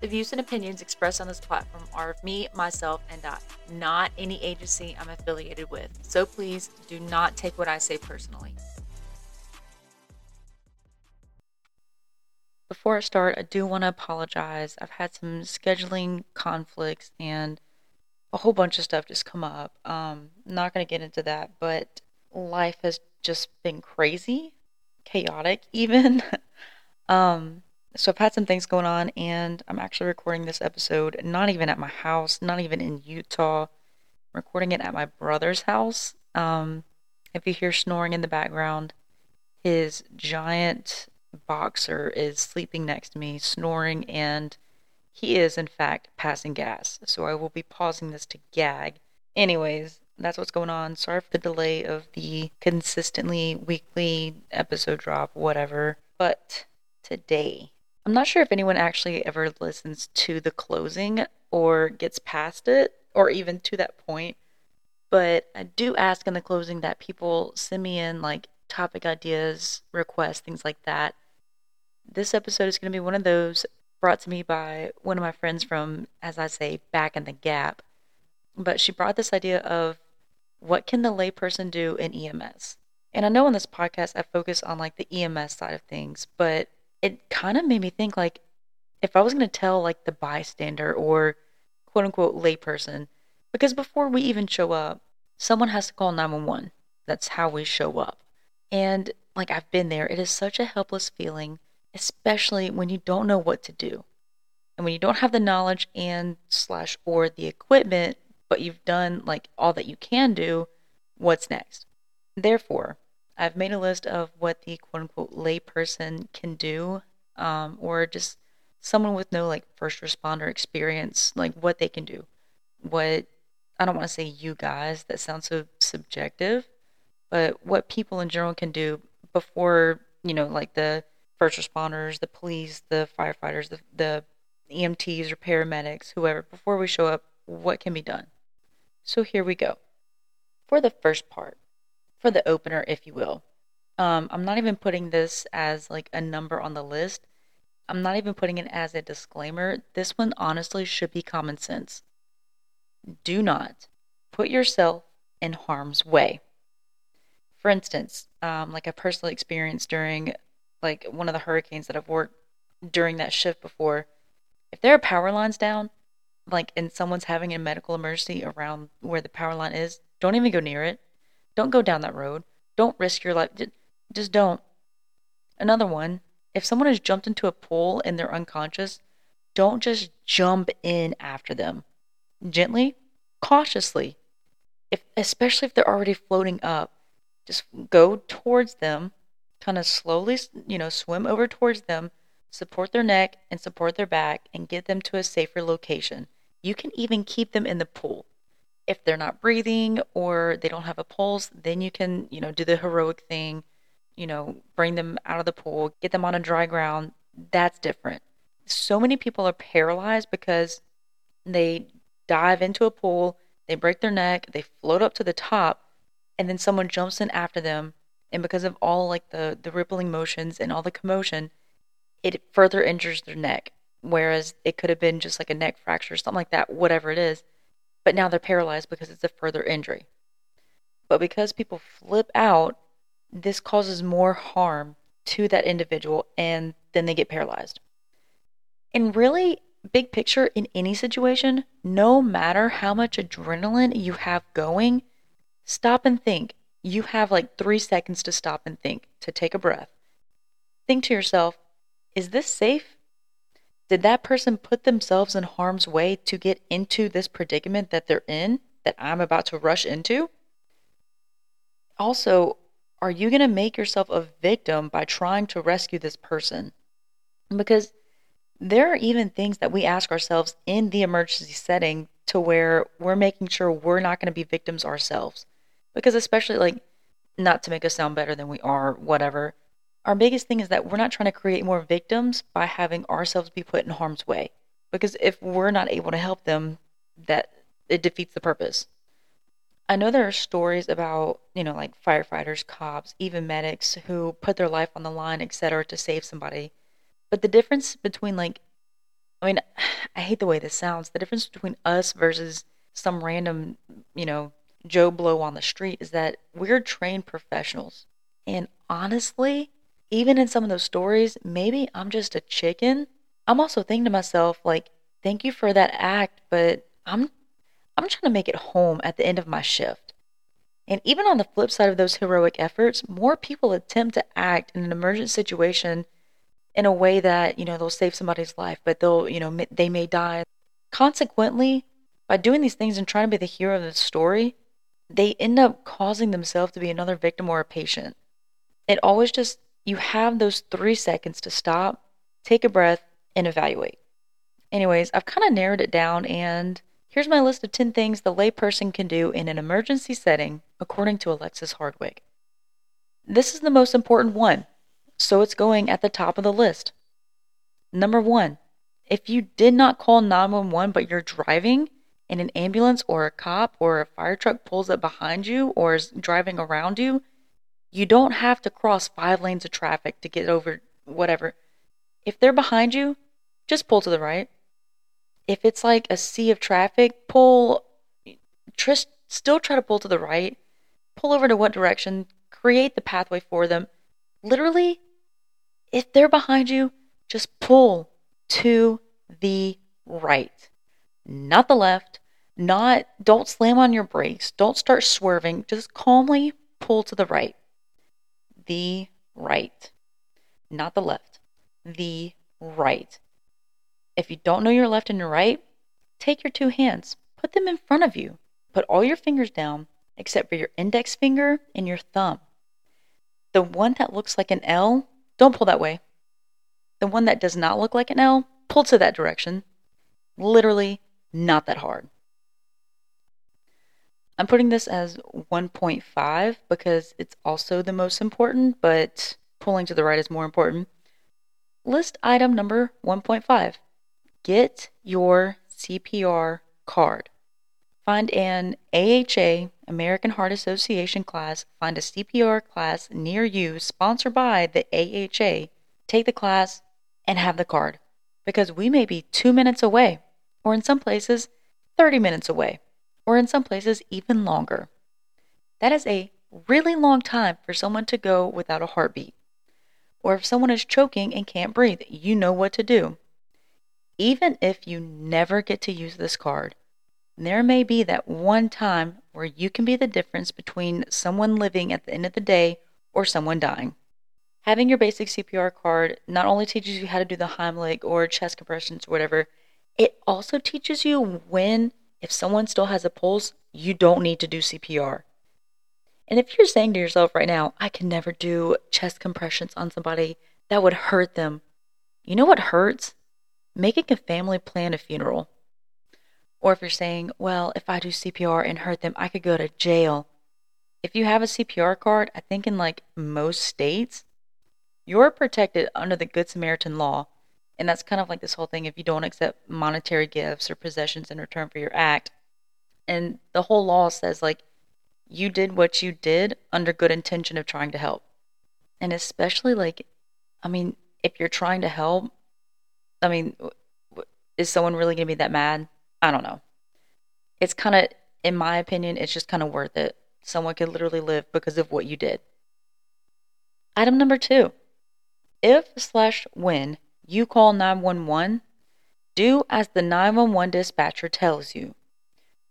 The views and opinions expressed on this platform are of me, myself, and I, not any agency I'm affiliated with. So please do not take what I say personally. Before I start, I do want to apologize. I've had some scheduling conflicts and a whole bunch of stuff just come up. Um, not going to get into that, but life has just been crazy, chaotic, even. um, so I've had some things going on, and I'm actually recording this episode not even at my house, not even in Utah. I'm recording it at my brother's house. Um, if you hear snoring in the background, his giant boxer is sleeping next to me, snoring, and he is, in fact, passing gas. So I will be pausing this to gag. Anyways, that's what's going on. Sorry for the delay of the consistently weekly episode drop, whatever. But today, I'm not sure if anyone actually ever listens to the closing or gets past it or even to that point. But I do ask in the closing that people send me in like topic ideas, requests, things like that. This episode is going to be one of those brought to me by one of my friends from, as I say, back in the gap. But she brought this idea of what can the layperson do in EMS? And I know on this podcast I focus on like the EMS side of things, but it kind of made me think like if I was going to tell like the bystander or quote unquote layperson, because before we even show up, someone has to call 911. That's how we show up. And like I've been there, it is such a helpless feeling, especially when you don't know what to do. And when you don't have the knowledge and slash or the equipment, but you've done like all that you can do, what's next? Therefore, I've made a list of what the quote unquote layperson can do, um, or just someone with no like first responder experience, like what they can do. What I don't want to say you guys, that sounds so subjective, but what people in general can do before, you know, like the first responders, the police, the firefighters, the, the EMTs or paramedics, whoever, before we show up, what can be done. So here we go. For the first part, for the opener, if you will. Um, I'm not even putting this as like a number on the list. I'm not even putting it as a disclaimer. This one honestly should be common sense. Do not put yourself in harm's way. For instance, um, like I personally experienced during like one of the hurricanes that I've worked during that shift before, if there are power lines down, like and someone's having a medical emergency around where the power line is, don't even go near it. Don't go down that road. Don't risk your life. Just don't. Another one if someone has jumped into a pool and they're unconscious, don't just jump in after them. Gently, cautiously. If especially if they're already floating up, just go towards them, kind of slowly, you know, swim over towards them, support their neck and support their back and get them to a safer location. You can even keep them in the pool if they're not breathing or they don't have a pulse, then you can, you know, do the heroic thing, you know, bring them out of the pool, get them on a dry ground. That's different. So many people are paralyzed because they dive into a pool, they break their neck, they float up to the top, and then someone jumps in after them. And because of all like the, the rippling motions and all the commotion, it further injures their neck. Whereas it could have been just like a neck fracture, or something like that, whatever it is but now they're paralyzed because it's a further injury. But because people flip out, this causes more harm to that individual and then they get paralyzed. And really, big picture in any situation, no matter how much adrenaline you have going, stop and think. You have like three seconds to stop and think, to take a breath. Think to yourself, is this safe? Did that person put themselves in harm's way to get into this predicament that they're in, that I'm about to rush into? Also, are you going to make yourself a victim by trying to rescue this person? Because there are even things that we ask ourselves in the emergency setting to where we're making sure we're not going to be victims ourselves. Because, especially, like, not to make us sound better than we are, whatever, our biggest thing is that we're not trying to create more victims by having ourselves be put in harm's way. Because if we're not able to help them, that it defeats the purpose. I know there are stories about, you know, like firefighters, cops, even medics who put their life on the line, etc., to save somebody. But the difference between like I mean, I hate the way this sounds. The difference between us versus some random, you know, Joe Blow on the street is that we're trained professionals. And honestly, even in some of those stories, maybe I'm just a chicken. I'm also thinking to myself, like, thank you for that act, but I'm I'm trying to make it home at the end of my shift. And even on the flip side of those heroic efforts, more people attempt to act in an emergent situation in a way that, you know, they'll save somebody's life, but they'll, you know, they may die. Consequently, by doing these things and trying to be the hero of the story, they end up causing themselves to be another victim or a patient. It always just, you have those three seconds to stop, take a breath, and evaluate. Anyways, I've kind of narrowed it down, and here's my list of 10 things the layperson can do in an emergency setting, according to Alexis Hardwick. This is the most important one, so it's going at the top of the list. Number one, if you did not call 911 but you're driving, and an ambulance or a cop or a fire truck pulls up behind you or is driving around you, you don't have to cross five lanes of traffic to get over whatever. If they're behind you, just pull to the right. If it's like a sea of traffic, pull, tr- still try to pull to the right, pull over to what direction, create the pathway for them. Literally, if they're behind you, just pull to the right not the left, not don't slam on your brakes, don't start swerving, just calmly pull to the right. The right. Not the left. The right. If you don't know your left and your right, take your two hands, put them in front of you. Put all your fingers down except for your index finger and your thumb. The one that looks like an L, don't pull that way. The one that does not look like an L, pull to that direction. Literally not that hard. I'm putting this as 1.5 because it's also the most important, but pulling to the right is more important. List item number 1.5 Get your CPR card. Find an AHA, American Heart Association class, find a CPR class near you, sponsored by the AHA. Take the class and have the card because we may be two minutes away or in some places, 30 minutes away, or in some places, even longer. That is a really long time for someone to go without a heartbeat. Or if someone is choking and can't breathe, you know what to do. Even if you never get to use this card, there may be that one time where you can be the difference between someone living at the end of the day or someone dying. Having your basic CPR card not only teaches you how to do the Heimlich or chest compressions or whatever, it also teaches you when, if someone still has a pulse, you don't need to do CPR. And if you're saying to yourself right now, I can never do chest compressions on somebody, that would hurt them. You know what hurts? Making a family plan a funeral. Or if you're saying, well, if I do CPR and hurt them, I could go to jail. If you have a CPR card, I think in like most states, you're protected under the Good Samaritan law and that's kind of like this whole thing if you don't accept monetary gifts or possessions in return for your act. And the whole law says, like, you did what you did under good intention of trying to help. And especially, like, I mean, if you're trying to help, I mean, is someone really going to be that mad? I don't know. It's kind of, in my opinion, it's just kind of worth it. Someone could literally live because of what you did. Item number two if slash when you call 911, do as the 911 dispatcher tells you.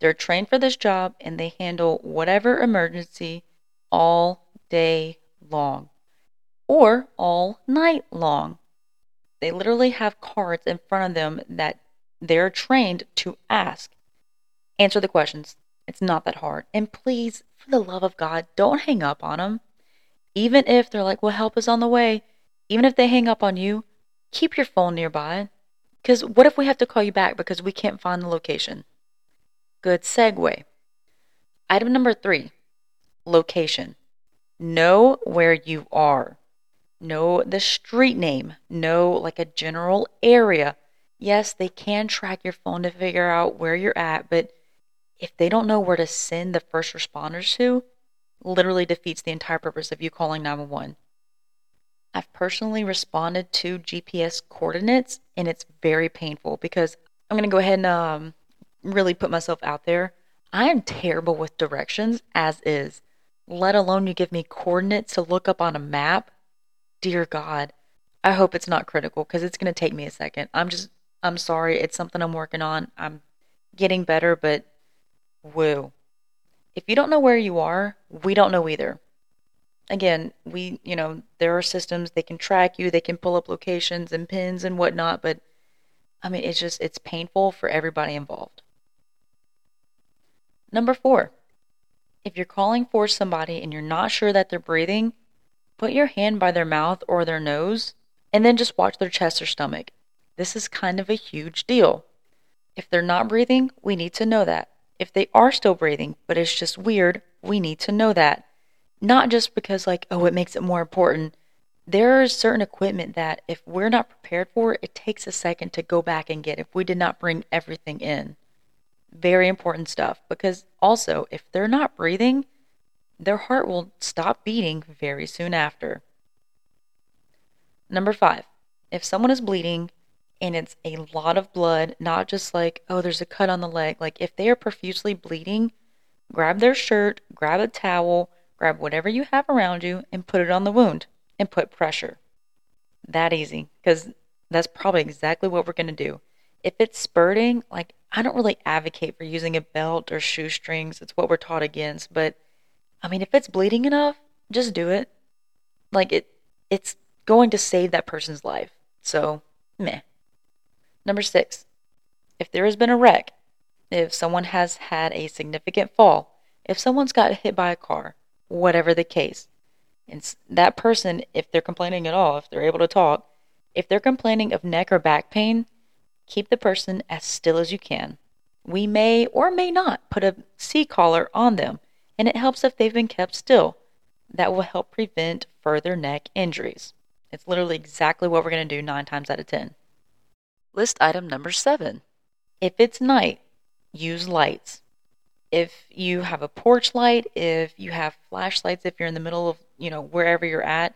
They're trained for this job and they handle whatever emergency all day long or all night long. They literally have cards in front of them that they're trained to ask. Answer the questions. It's not that hard. And please, for the love of God, don't hang up on them. Even if they're like, well, help is on the way. Even if they hang up on you, keep your phone nearby. Because what if we have to call you back because we can't find the location? Good segue. Item number three location. Know where you are. Know the street name. Know like a general area. Yes, they can track your phone to figure out where you're at, but if they don't know where to send the first responders to, literally defeats the entire purpose of you calling 911. I've personally responded to GPS coordinates and it's very painful because I'm going to go ahead and um, really put myself out there. I am terrible with directions as is, let alone you give me coordinates to look up on a map. Dear God, I hope it's not critical because it's going to take me a second. I'm just, I'm sorry. It's something I'm working on. I'm getting better, but woo. If you don't know where you are, we don't know either again, we, you know, there are systems they can track you, they can pull up locations and pins and whatnot, but I mean, it's just, it's painful for everybody involved. Number four, if you're calling for somebody and you're not sure that they're breathing, put your hand by their mouth or their nose and then just watch their chest or stomach. This is kind of a huge deal. If they're not breathing, we need to know that. If they are still breathing, but it's just weird, we need to know that not just because like oh it makes it more important. There is certain equipment that if we're not prepared for it takes a second to go back and get if we did not bring everything in. Very important stuff because also if they're not breathing their heart will stop beating very soon after. Number 5 if someone is bleeding and it's a lot of blood not just like oh there's a cut on the leg like if they are profusely bleeding grab their shirt grab a towel Grab whatever you have around you and put it on the wound and put pressure. That easy, because that's probably exactly what we're going to do. If it's spurting, like I don't really advocate for using a belt or shoestrings. It's what we're taught against. But I mean, if it's bleeding enough, just do it. Like it, it's going to save that person's life. So, meh. Number six, if there has been a wreck, if someone has had a significant fall, if someone's got hit by a car, whatever the case. And that person, if they're complaining at all, if they're able to talk, if they're complaining of neck or back pain, keep the person as still as you can. We may or may not put a C collar on them, and it helps if they've been kept still. That will help prevent further neck injuries. It's literally exactly what we're going to do nine times out of ten. List item number seven. If it's night, use lights if you have a porch light, if you have flashlights, if you're in the middle of, you know, wherever you're at,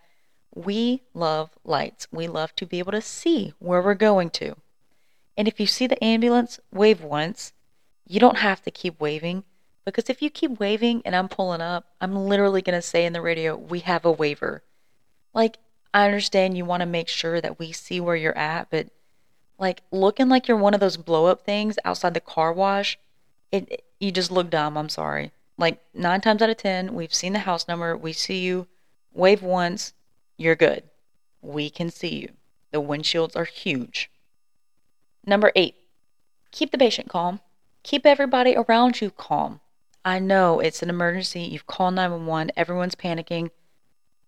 we love lights. We love to be able to see where we're going to. And if you see the ambulance, wave once. You don't have to keep waving because if you keep waving and I'm pulling up, I'm literally going to say in the radio, we have a waver. Like, I understand you want to make sure that we see where you're at, but like looking like you're one of those blow up things outside the car wash, it you just look dumb. I'm sorry. Like nine times out of ten, we've seen the house number. We see you. Wave once, you're good. We can see you. The windshields are huge. Number eight, keep the patient calm. Keep everybody around you calm. I know it's an emergency. You've called 911. Everyone's panicking.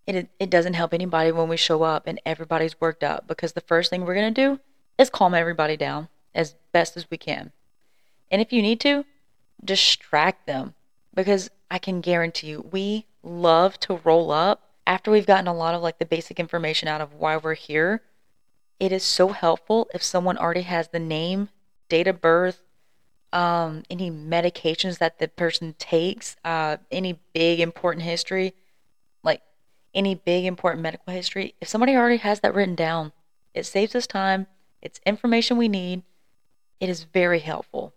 It, it doesn't help anybody when we show up and everybody's worked up because the first thing we're going to do is calm everybody down as best as we can. And if you need to, distract them because I can guarantee you we love to roll up after we've gotten a lot of like the basic information out of why we're here. It is so helpful if someone already has the name, date of birth, um, any medications that the person takes, uh, any big important history, like any big important medical history. If somebody already has that written down, it saves us time. It's information we need. It is very helpful.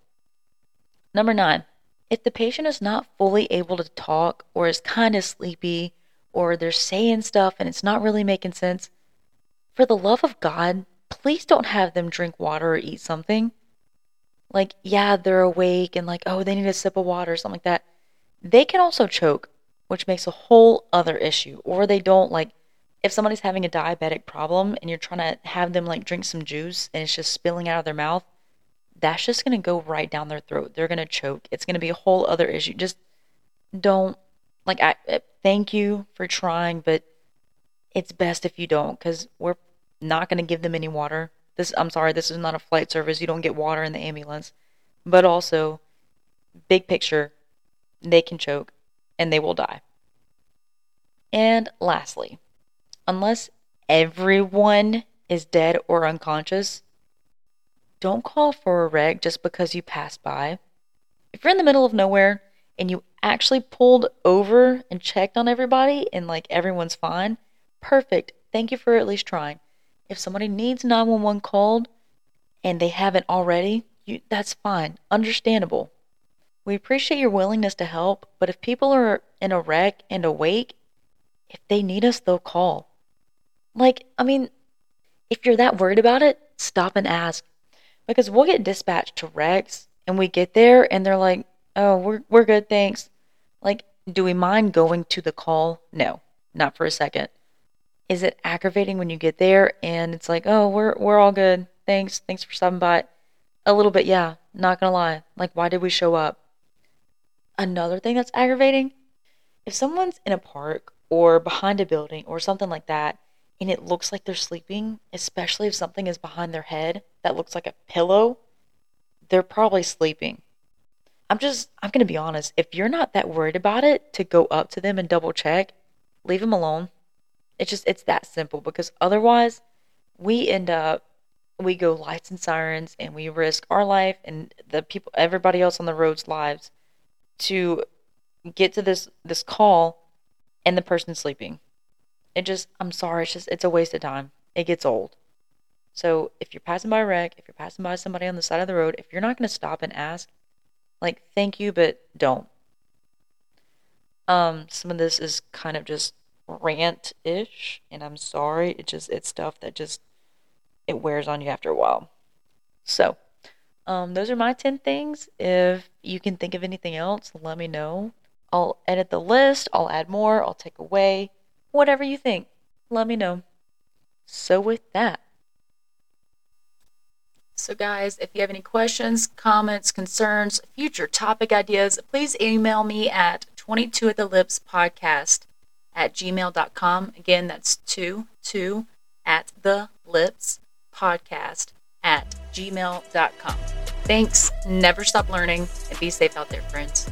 Number nine, if the patient is not fully able to talk or is kind of sleepy or they're saying stuff and it's not really making sense, for the love of God, please don't have them drink water or eat something. Like, yeah, they're awake and like, oh, they need a sip of water or something like that. They can also choke, which makes a whole other issue. Or they don't like, if somebody's having a diabetic problem and you're trying to have them like drink some juice and it's just spilling out of their mouth, that's just going to go right down their throat. They're going to choke. It's going to be a whole other issue. Just don't like I, I thank you for trying, but it's best if you don't cuz we're not going to give them any water. This I'm sorry, this is not a flight service. You don't get water in the ambulance. But also big picture, they can choke and they will die. And lastly, unless everyone is dead or unconscious, don't call for a reg just because you passed by. If you're in the middle of nowhere and you actually pulled over and checked on everybody and like everyone's fine, perfect. thank you for at least trying. If somebody needs 911 called and they haven't already, you, that's fine. Understandable. We appreciate your willingness to help, but if people are in a wreck and awake, if they need us, they'll call. Like, I mean, if you're that worried about it, stop and ask. Because we'll get dispatched to wrecks and we get there and they're like, oh, we're, we're good, thanks. Like, do we mind going to the call? No, not for a second. Is it aggravating when you get there and it's like, oh, we're, we're all good. Thanks. Thanks for stopping by. A little bit, yeah. Not gonna lie. Like, why did we show up? Another thing that's aggravating if someone's in a park or behind a building or something like that and it looks like they're sleeping, especially if something is behind their head that looks like a pillow, they're probably sleeping. I'm just, I'm going to be honest. If you're not that worried about it to go up to them and double check, leave them alone. It's just, it's that simple because otherwise we end up, we go lights and sirens and we risk our life and the people, everybody else on the road's lives to get to this, this call and the person's sleeping. It just, I'm sorry, it's just, it's a waste of time. It gets old. So if you're passing by a wreck, if you're passing by somebody on the side of the road, if you're not going to stop and ask, like, thank you, but don't. Um, some of this is kind of just rant-ish, and I'm sorry. It just, it's stuff that just, it wears on you after a while. So, um, those are my 10 things. If you can think of anything else, let me know. I'll edit the list, I'll add more, I'll take away whatever you think. Let me know. So, with that, so, guys, if you have any questions, comments, concerns, future topic ideas, please email me at 22 at the lips podcast at gmail.com. Again, that's 2 2 at the lips podcast at gmail.com. Thanks. Never stop learning and be safe out there, friends.